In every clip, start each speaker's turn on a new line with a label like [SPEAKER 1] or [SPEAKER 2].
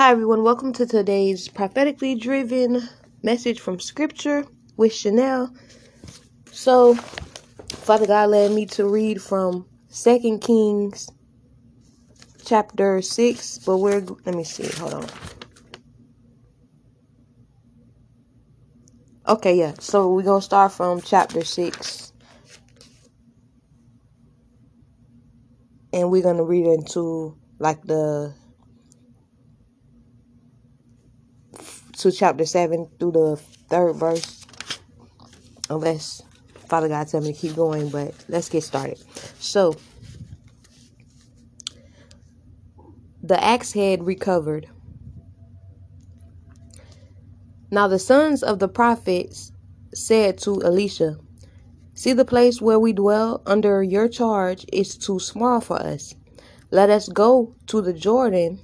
[SPEAKER 1] Hi, everyone. Welcome to today's prophetically driven message from Scripture with Chanel. So, Father God led me to read from Second Kings chapter 6, but we're, let me see, hold on. Okay, yeah, so we're going to start from chapter 6. And we're going to read into like the to chapter 7 through the third verse. Unless Father God tell me to keep going, but let's get started. So, the axe head recovered. Now the sons of the prophets said to Elisha, See the place where we dwell under your charge is too small for us. Let us go to the Jordan,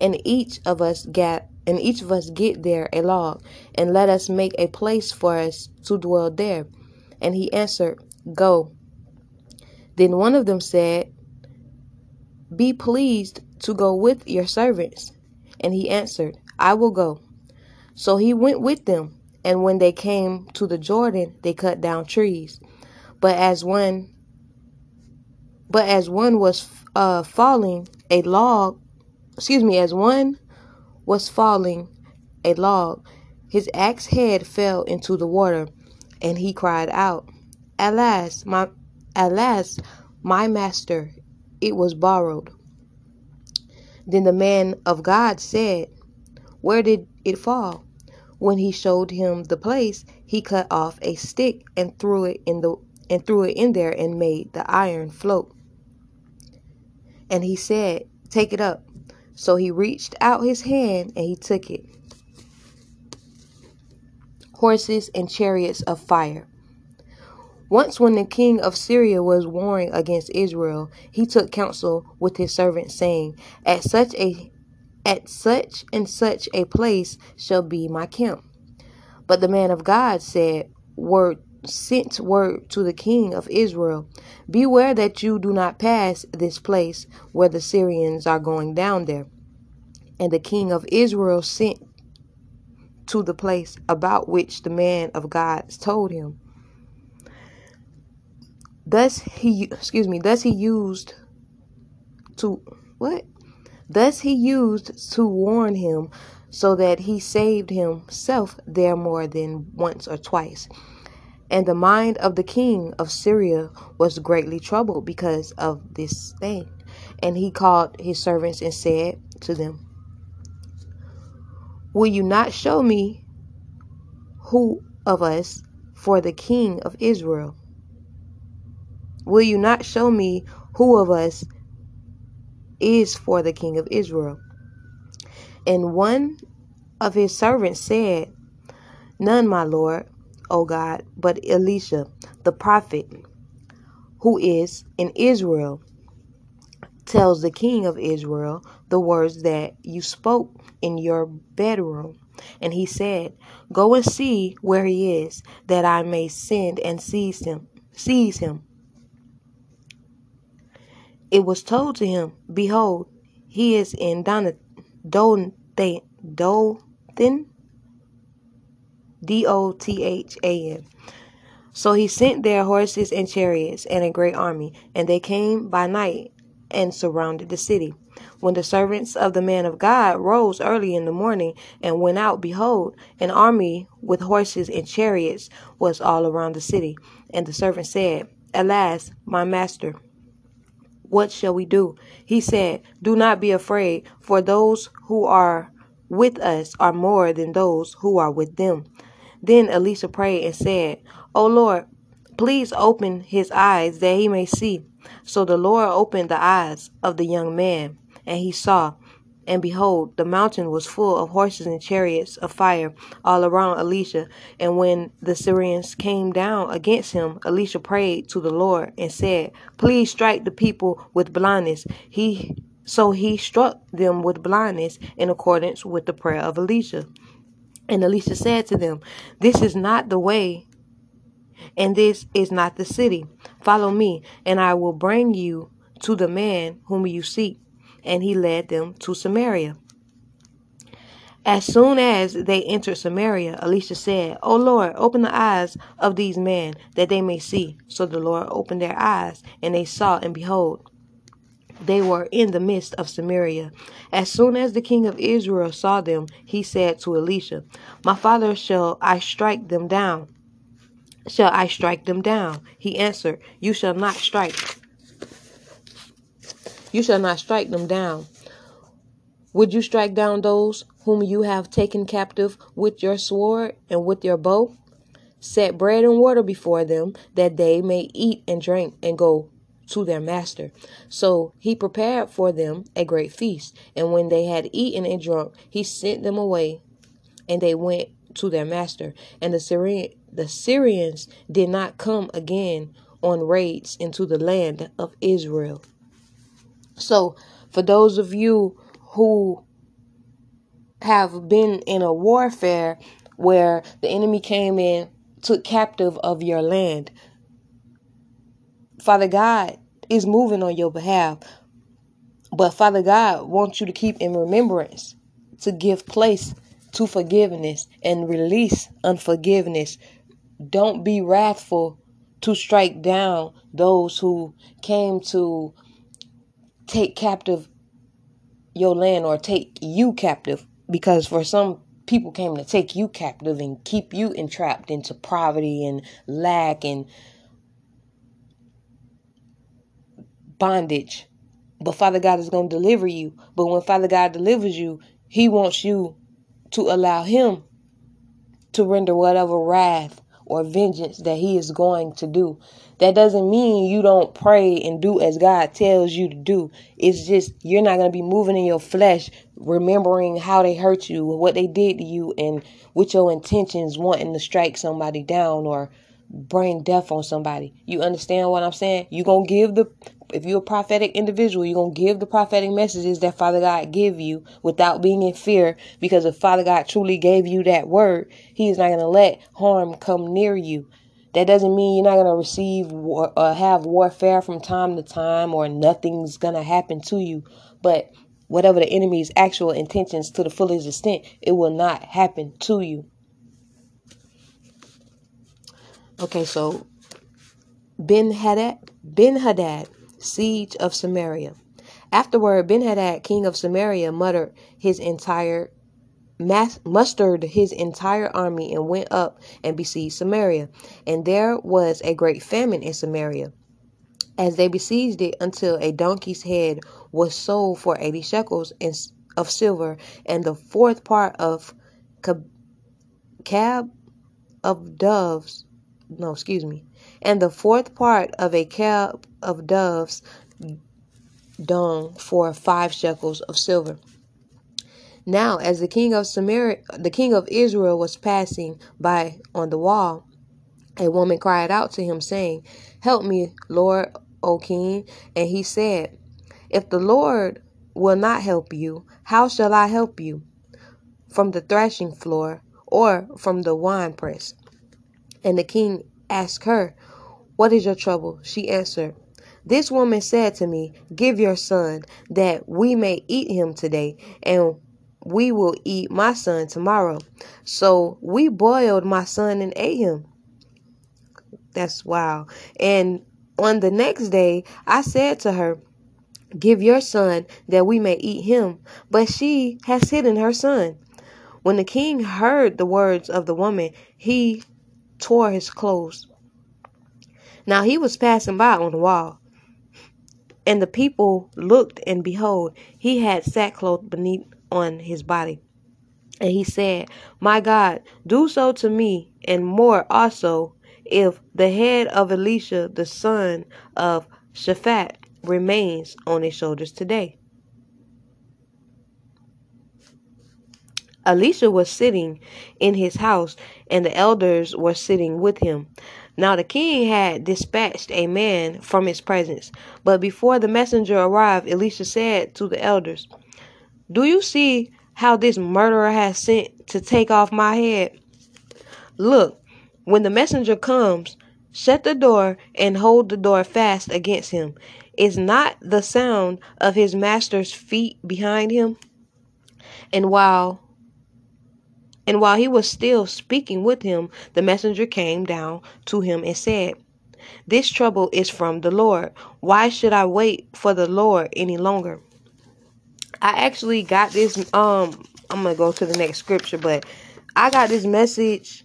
[SPEAKER 1] and each of us get and each of us get there a log, and let us make a place for us to dwell there. And he answered, Go. Then one of them said, Be pleased to go with your servants. And he answered, I will go. So he went with them, and when they came to the Jordan, they cut down trees. But as one but as one was uh, falling, a log, excuse me, as one was falling a log. His axe head fell into the water, and he cried out, Alas, my alas, my master, it was borrowed. Then the man of God said, Where did it fall? When he showed him the place, he cut off a stick and threw it in the and threw it in there and made the iron float. And he said, Take it up. So he reached out his hand and he took it. Horses and chariots of fire. Once, when the king of Syria was warring against Israel, he took counsel with his servants, saying, At such a at such and such a place shall be my camp. But the man of God said, Word sent word to the king of Israel, Beware that you do not pass this place where the Syrians are going down there. And the king of Israel sent to the place about which the man of God told him. Thus he excuse me, thus he used to what? Thus he used to warn him so that he saved himself there more than once or twice. And the mind of the king of Syria was greatly troubled because of this thing. And he called his servants and said to them, Will you not show me who of us for the king of Israel? Will you not show me who of us is for the king of Israel? And one of his servants said, None, my lord. O God, but Elisha, the prophet, who is in Israel, tells the king of Israel the words that you spoke in your bedroom. And he said, Go and see where he is, that I may send and seize him. Seize him. It was told to him, Behold, he is in Don Dothan, Dothan, D O T H A N. So he sent their horses and chariots and a great army, and they came by night and surrounded the city. When the servants of the man of God rose early in the morning and went out, behold, an army with horses and chariots was all around the city. And the servant said, Alas, my master, what shall we do? He said, Do not be afraid, for those who are with us are more than those who are with them. Then Elisha prayed and said, O Lord, please open his eyes that he may see. So the Lord opened the eyes of the young man, and he saw. And behold, the mountain was full of horses and chariots of fire all around Elisha. And when the Syrians came down against him, Elisha prayed to the Lord and said, Please strike the people with blindness. He so he struck them with blindness in accordance with the prayer of Elisha. And Elisha said to them, This is not the way, and this is not the city. Follow me, and I will bring you to the man whom you seek. And he led them to Samaria. As soon as they entered Samaria, Elisha said, O Lord, open the eyes of these men that they may see. So the Lord opened their eyes, and they saw, and behold, they were in the midst of Samaria. As soon as the king of Israel saw them, he said to Elisha, My father, shall I strike them down? Shall I strike them down? He answered, You shall not strike. You shall not strike them down. Would you strike down those whom you have taken captive with your sword and with your bow? Set bread and water before them, that they may eat and drink and go to their master. So he prepared for them a great feast. And when they had eaten and drunk, he sent them away, and they went to their master. And the Syrian, the Syrians did not come again on raids into the land of Israel. So, for those of you who have been in a warfare where the enemy came in, took captive of your land, Father God is moving on your behalf. But Father God wants you to keep in remembrance to give place to forgiveness and release unforgiveness. Don't be wrathful to strike down those who came to take captive your land or take you captive because for some people came to take you captive and keep you entrapped into poverty and lack and bondage. But Father God is going to deliver you. But when Father God delivers you, He wants you to allow Him to render whatever wrath or vengeance that He is going to do. That doesn't mean you don't pray and do as God tells you to do. It's just you're not going to be moving in your flesh, remembering how they hurt you, what they did to you, and with your intentions wanting to strike somebody down or bring death on somebody. You understand what I'm saying? You gonna give the if you're a prophetic individual, you're gonna give the prophetic messages that Father God give you without being in fear. Because if Father God truly gave you that word, He is not gonna let harm come near you. That doesn't mean you're not gonna receive or, or uh, have warfare from time to time, or nothing's gonna happen to you. But whatever the enemy's actual intentions to the fullest extent, it will not happen to you. Okay, so Ben Hadad, Ben Hadad, siege of Samaria. Afterward, Ben Hadad, king of Samaria, muttered his entire mass, mustered his entire army and went up and besieged Samaria. And there was a great famine in Samaria, as they besieged it until a donkey's head was sold for eighty shekels of silver, and the fourth part of cab of doves no, excuse me, and the fourth part of a cab of doves dung for five shekels of silver. Now, as the king of Samaria, the king of Israel was passing by on the wall, a woman cried out to him, saying, Help me, Lord, O king. And he said, If the Lord will not help you, how shall I help you? From the threshing floor or from the winepress? And the king asked her, What is your trouble? She answered, This woman said to me, Give your son, that we may eat him today, and we will eat my son tomorrow. So we boiled my son and ate him. That's wow. And on the next day, I said to her, Give your son that we may eat him. But she has hidden her son. When the king heard the words of the woman, he tore his clothes. Now he was passing by on the wall, and the people looked, and behold, he had sackcloth beneath on his body. And he said, My God, do so to me, and more also, if the head of Elisha, the son of Shaphat, remains on his shoulders today. Elisha was sitting in his house, and the elders were sitting with him. Now the king had dispatched a man from his presence. But before the messenger arrived, Elisha said to the elders, Do you see how this murderer has sent to take off my head? Look, when the messenger comes, shut the door and hold the door fast against him. Is not the sound of his master's feet behind him? And while And while he was still speaking with him, the messenger came down to him and said, This trouble is from the Lord. Why should I wait for the Lord any longer? I actually got this um I'm gonna go to the next scripture, but I got this message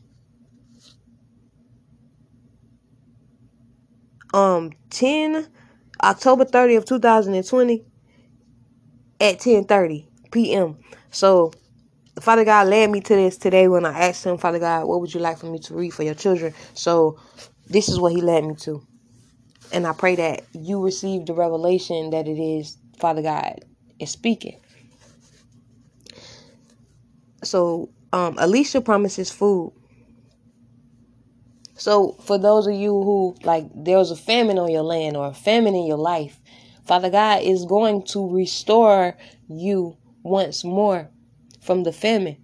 [SPEAKER 1] um 10 October 30th 2020 at 10:30 p.m. So Father God led me to this today when I asked him, Father God, what would you like for me to read for your children? So this is what he led me to. And I pray that you receive the revelation that it is Father God is speaking. So um Elisha promises food. So for those of you who like there's a famine on your land or a famine in your life, Father God is going to restore you once more from the famine.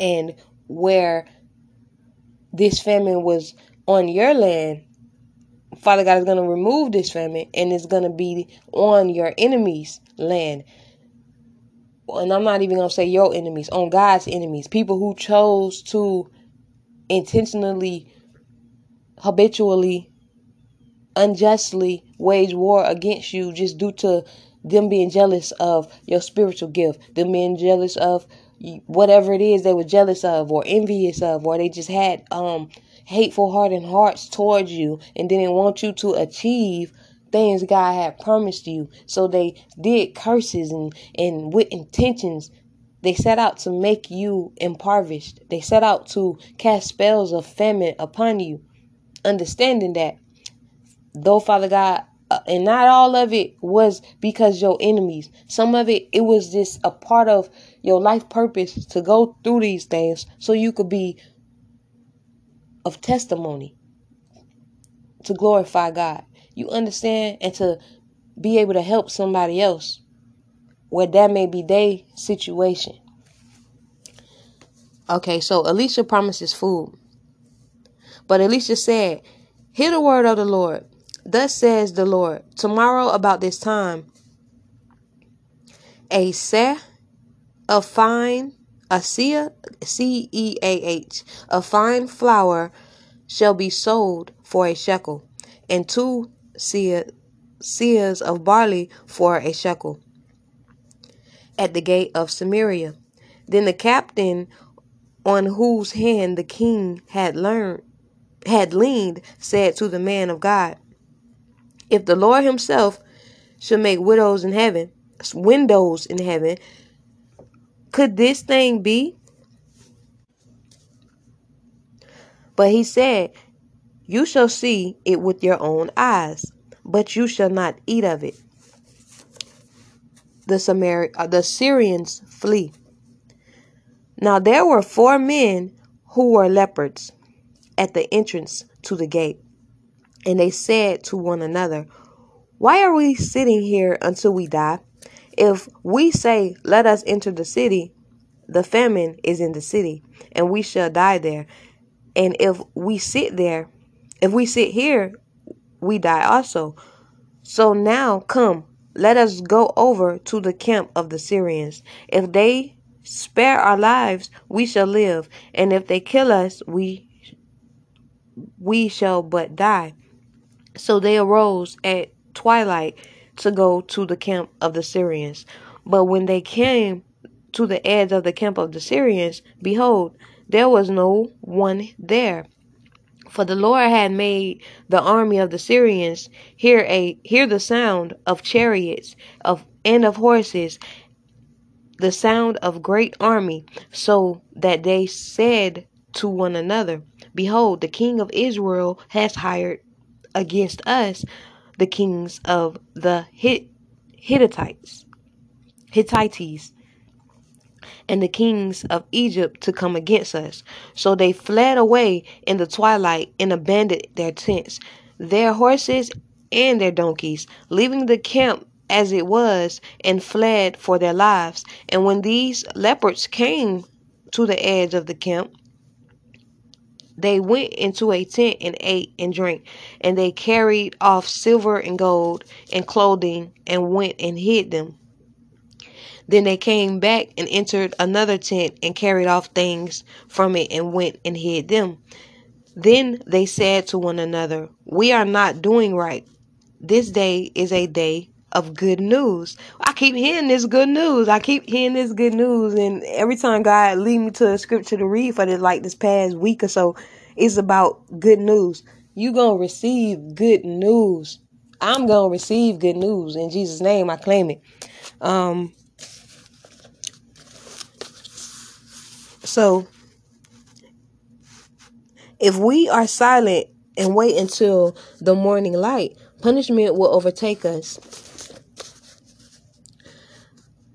[SPEAKER 1] And where this famine was on your land, Father God is going to remove this famine and it's going to be on your enemy's land. And I'm not even going to say your enemies, on God's enemies, people who chose to intentionally, habitually, unjustly wage war against you just due to them being jealous of your spiritual gift, them being jealous of whatever it is they were jealous of or envious of, or they just had um hateful heart and hearts towards you and didn't want you to achieve things God had promised you. So they did curses and, and with intentions. They set out to make you impoverished. They set out to cast spells of famine upon you. Understanding that, though Father God uh, and not all of it was because your enemies. Some of it, it was just a part of your life purpose to go through these things so you could be of testimony to glorify God. You understand? And to be able to help somebody else where that may be their situation. Okay, so Elisha promises food. But Elisha said, Hear the word of the Lord. Thus says the Lord, tomorrow about this time, a seh of fine, a seah, C E A H, a fine flour shall be sold for a shekel, and two seahs of barley for a shekel at the gate of Samaria. Then the captain on whose hand the king had learned had leaned said to the man of God, if the Lord himself should make widows in heaven, windows in heaven, could this thing be? But he said, You shall see it with your own eyes, but you shall not eat of it. The Samari- uh, the Syrians flee. Now there were four men who were lepers at the entrance to the gate. And they said to one another, Why are we sitting here until we die? If we say, Let us enter the city, the famine is in the city, and we shall die there. And if we sit there, if we sit here, we die also. So now come, let us go over to the camp of the Syrians. If they spare our lives, we shall live, and if they kill us, we we shall but die. So they arose at twilight to go to the camp of the Syrians. But when they came to the edge of the camp of the Syrians, behold, there was no one there. For the Lord had made the army of the Syrians hear a hear the sound of chariots of and of horses, the sound of great army, so that they said to one another, Behold, the king of Israel has hired against us the kings of the Hittites, Hittites, and the kings of Egypt to come against us. So they fled away in the twilight and abandoned their tents, their horses, and their donkeys, leaving the camp as it was, and fled for their lives. And when these lepers came to the edge of the camp, they went into a tent and ate and drank, and they carried off silver and gold and clothing and went and hid them. Then they came back and entered another tent and carried off things from it and went and hid them. Then they said to one another, We are not doing right. This day is a day of good news. I keep hearing this good news. I keep hearing this good news, and every time God lead me to a scripture to read for this, like this past week or so, it's about good news. You gonna receive good news. I'm gonna receive good news in Jesus' name. I claim it. Um. So, if we are silent and wait until the morning light, punishment will overtake us.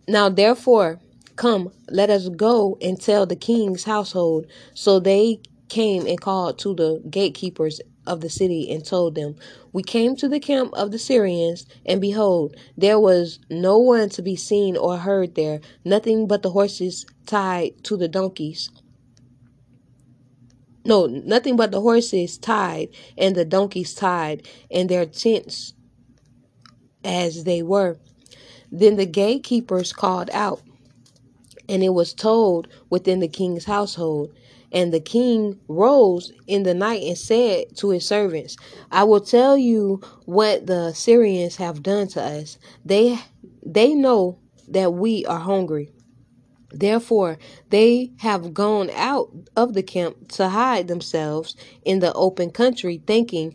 [SPEAKER 1] Now, therefore, come, let us go and tell the king's household. So they came and called to the gatekeepers of the city and told them, We came to the camp of the Syrians, and behold, there was no one to be seen or heard there, nothing but the horses tied to the donkeys. No, nothing but the horses tied and the donkeys tied, and their tents as they were. Then the gatekeepers called out, and it was told within the king's household. And the king rose in the night and said to his servants, I will tell you what the Syrians have done to us. They they know that we are hungry. Therefore, they have gone out of the camp to hide themselves in the open country, thinking,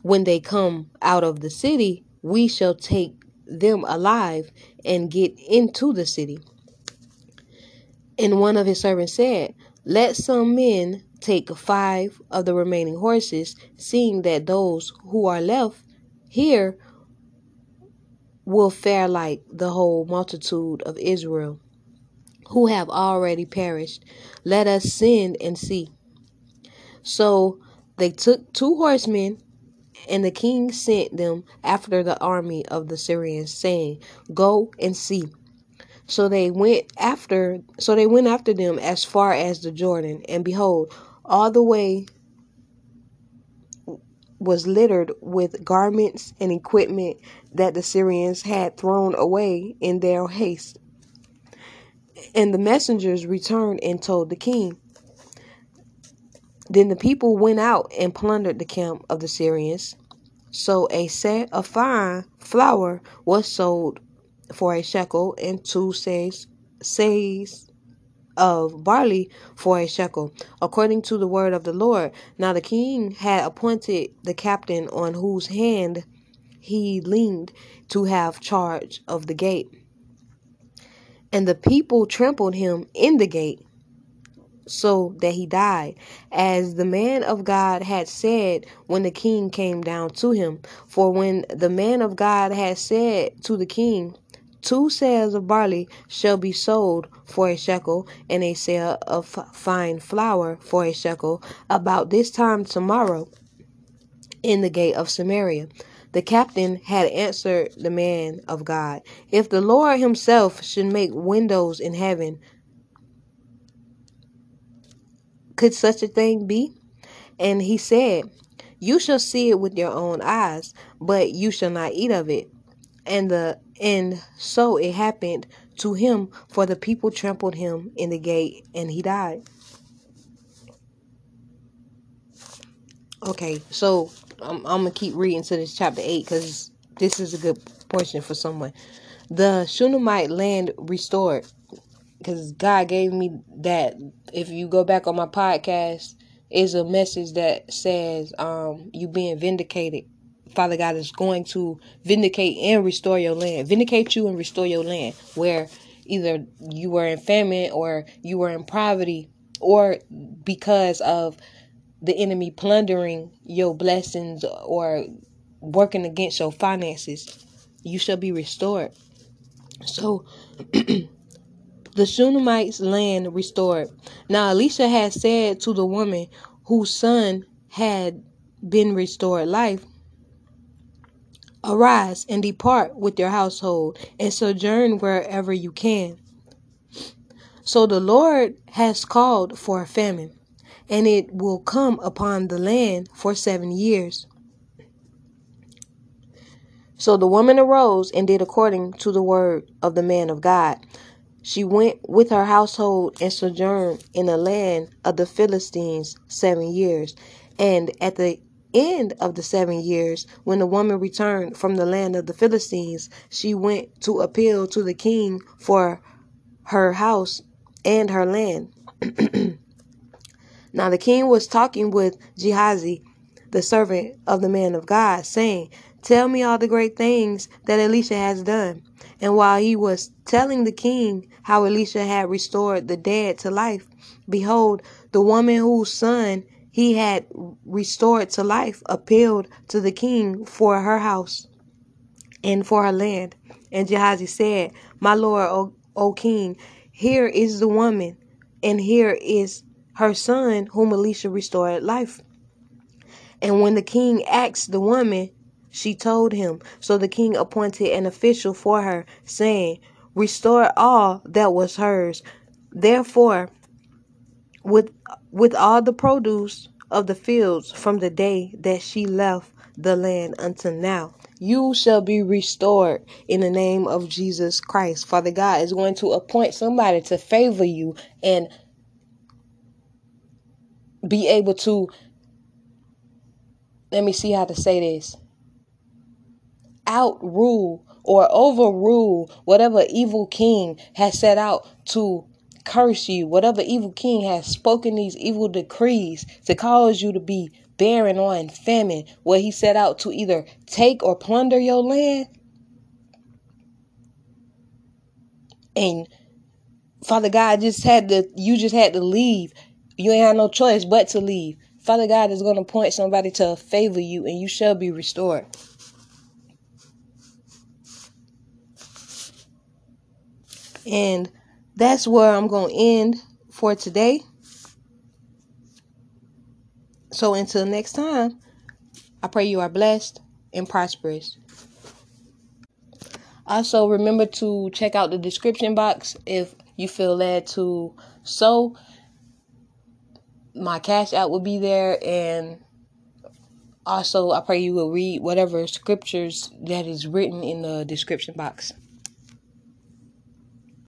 [SPEAKER 1] when they come out of the city, we shall take them alive and get into the city. And one of his servants said, Let some men take five of the remaining horses, seeing that those who are left here will fare like the whole multitude of Israel, who have already perished. Let us send and see. So they took two horsemen and the king sent them after the army of the Syrians, saying, Go and see. So they went after so they went after them as far as the Jordan, and behold, all the way was littered with garments and equipment that the Syrians had thrown away in their haste. And the messengers returned and told the king. Then the people went out and plundered the camp of the Syrians. So a seah of fine flour was sold for a shekel, and two seahs, seahs of barley for a shekel, according to the word of the Lord. Now the king had appointed the captain on whose hand he leaned to have charge of the gate. And the people trampled him in the gate so that he died, as the man of God had said when the king came down to him. For when the man of God had said to the king, Two seahs of barley shall be sold for a shekel, and a seah of fine flour for a shekel, about this time tomorrow, in the gate of Samaria. The captain had answered the man of God, If the Lord himself should make windows in heaven, could such a thing be? And he said, You shall see it with your own eyes, but you shall not eat of it. And the and so it happened to him, for the people trampled him in the gate, and he died. Okay, so I'm, I'm gonna keep reading to this chapter eight because this is a good portion for someone. The Shunammite land restored because God gave me that. If you go back on my podcast, is a message that says um, you being vindicated. Father God is going to vindicate and restore your land, vindicate you and restore your land where either you were in famine or you were in poverty or because of the enemy plundering your blessings or working against your finances, you shall be restored. So the Shunammite's land restored. Now Elisha had said to the woman whose son had been restored life, Arise and depart with your household and sojourn wherever you can. So the Lord has called for a famine, and it will come upon the land for seven years. So the woman arose and did according to the word of the man of God. She went with her household and sojourned in the land of the Philistines seven years. And at the end of the seven years, when the woman returned from the land of the Philistines, she went to appeal to the king for her house and her land. now the king was talking with Gehazi, the servant of the man of God, saying, Tell me all the great things that Elisha has done. And while he was telling the king how Elisha had restored the dead to life, behold, the woman whose son he had restored to life appealed to the king for her house and for her land. And Gehazi said, My lord, O, o king, here is the woman, and here is her son whom Elisha restored life. And when the king asked the woman, she told him. So the king appointed an official for her, saying, Restore all that was hers. Therefore, with with all the produce of the fields from the day that she left the land until now, you shall be restored in the name of Jesus Christ. Father God is going to appoint somebody to favor you and be able to let me see how to say this outrule or overrule whatever evil king has set out to curse you, whatever evil king has spoken these evil decrees to cause you to be barren or in famine, where he set out to either take or plunder your land. And Father God just had to, you just had to leave. You ain't had no choice but to leave. Father God is going to point somebody to favor you and you shall be restored. And that's where I'm going to end for today. So until next time, I pray you are blessed and prosperous. Also, remember to check out the description box if you feel led to so my Cash App will be there and also I pray you will read whatever scriptures that is written in the description box.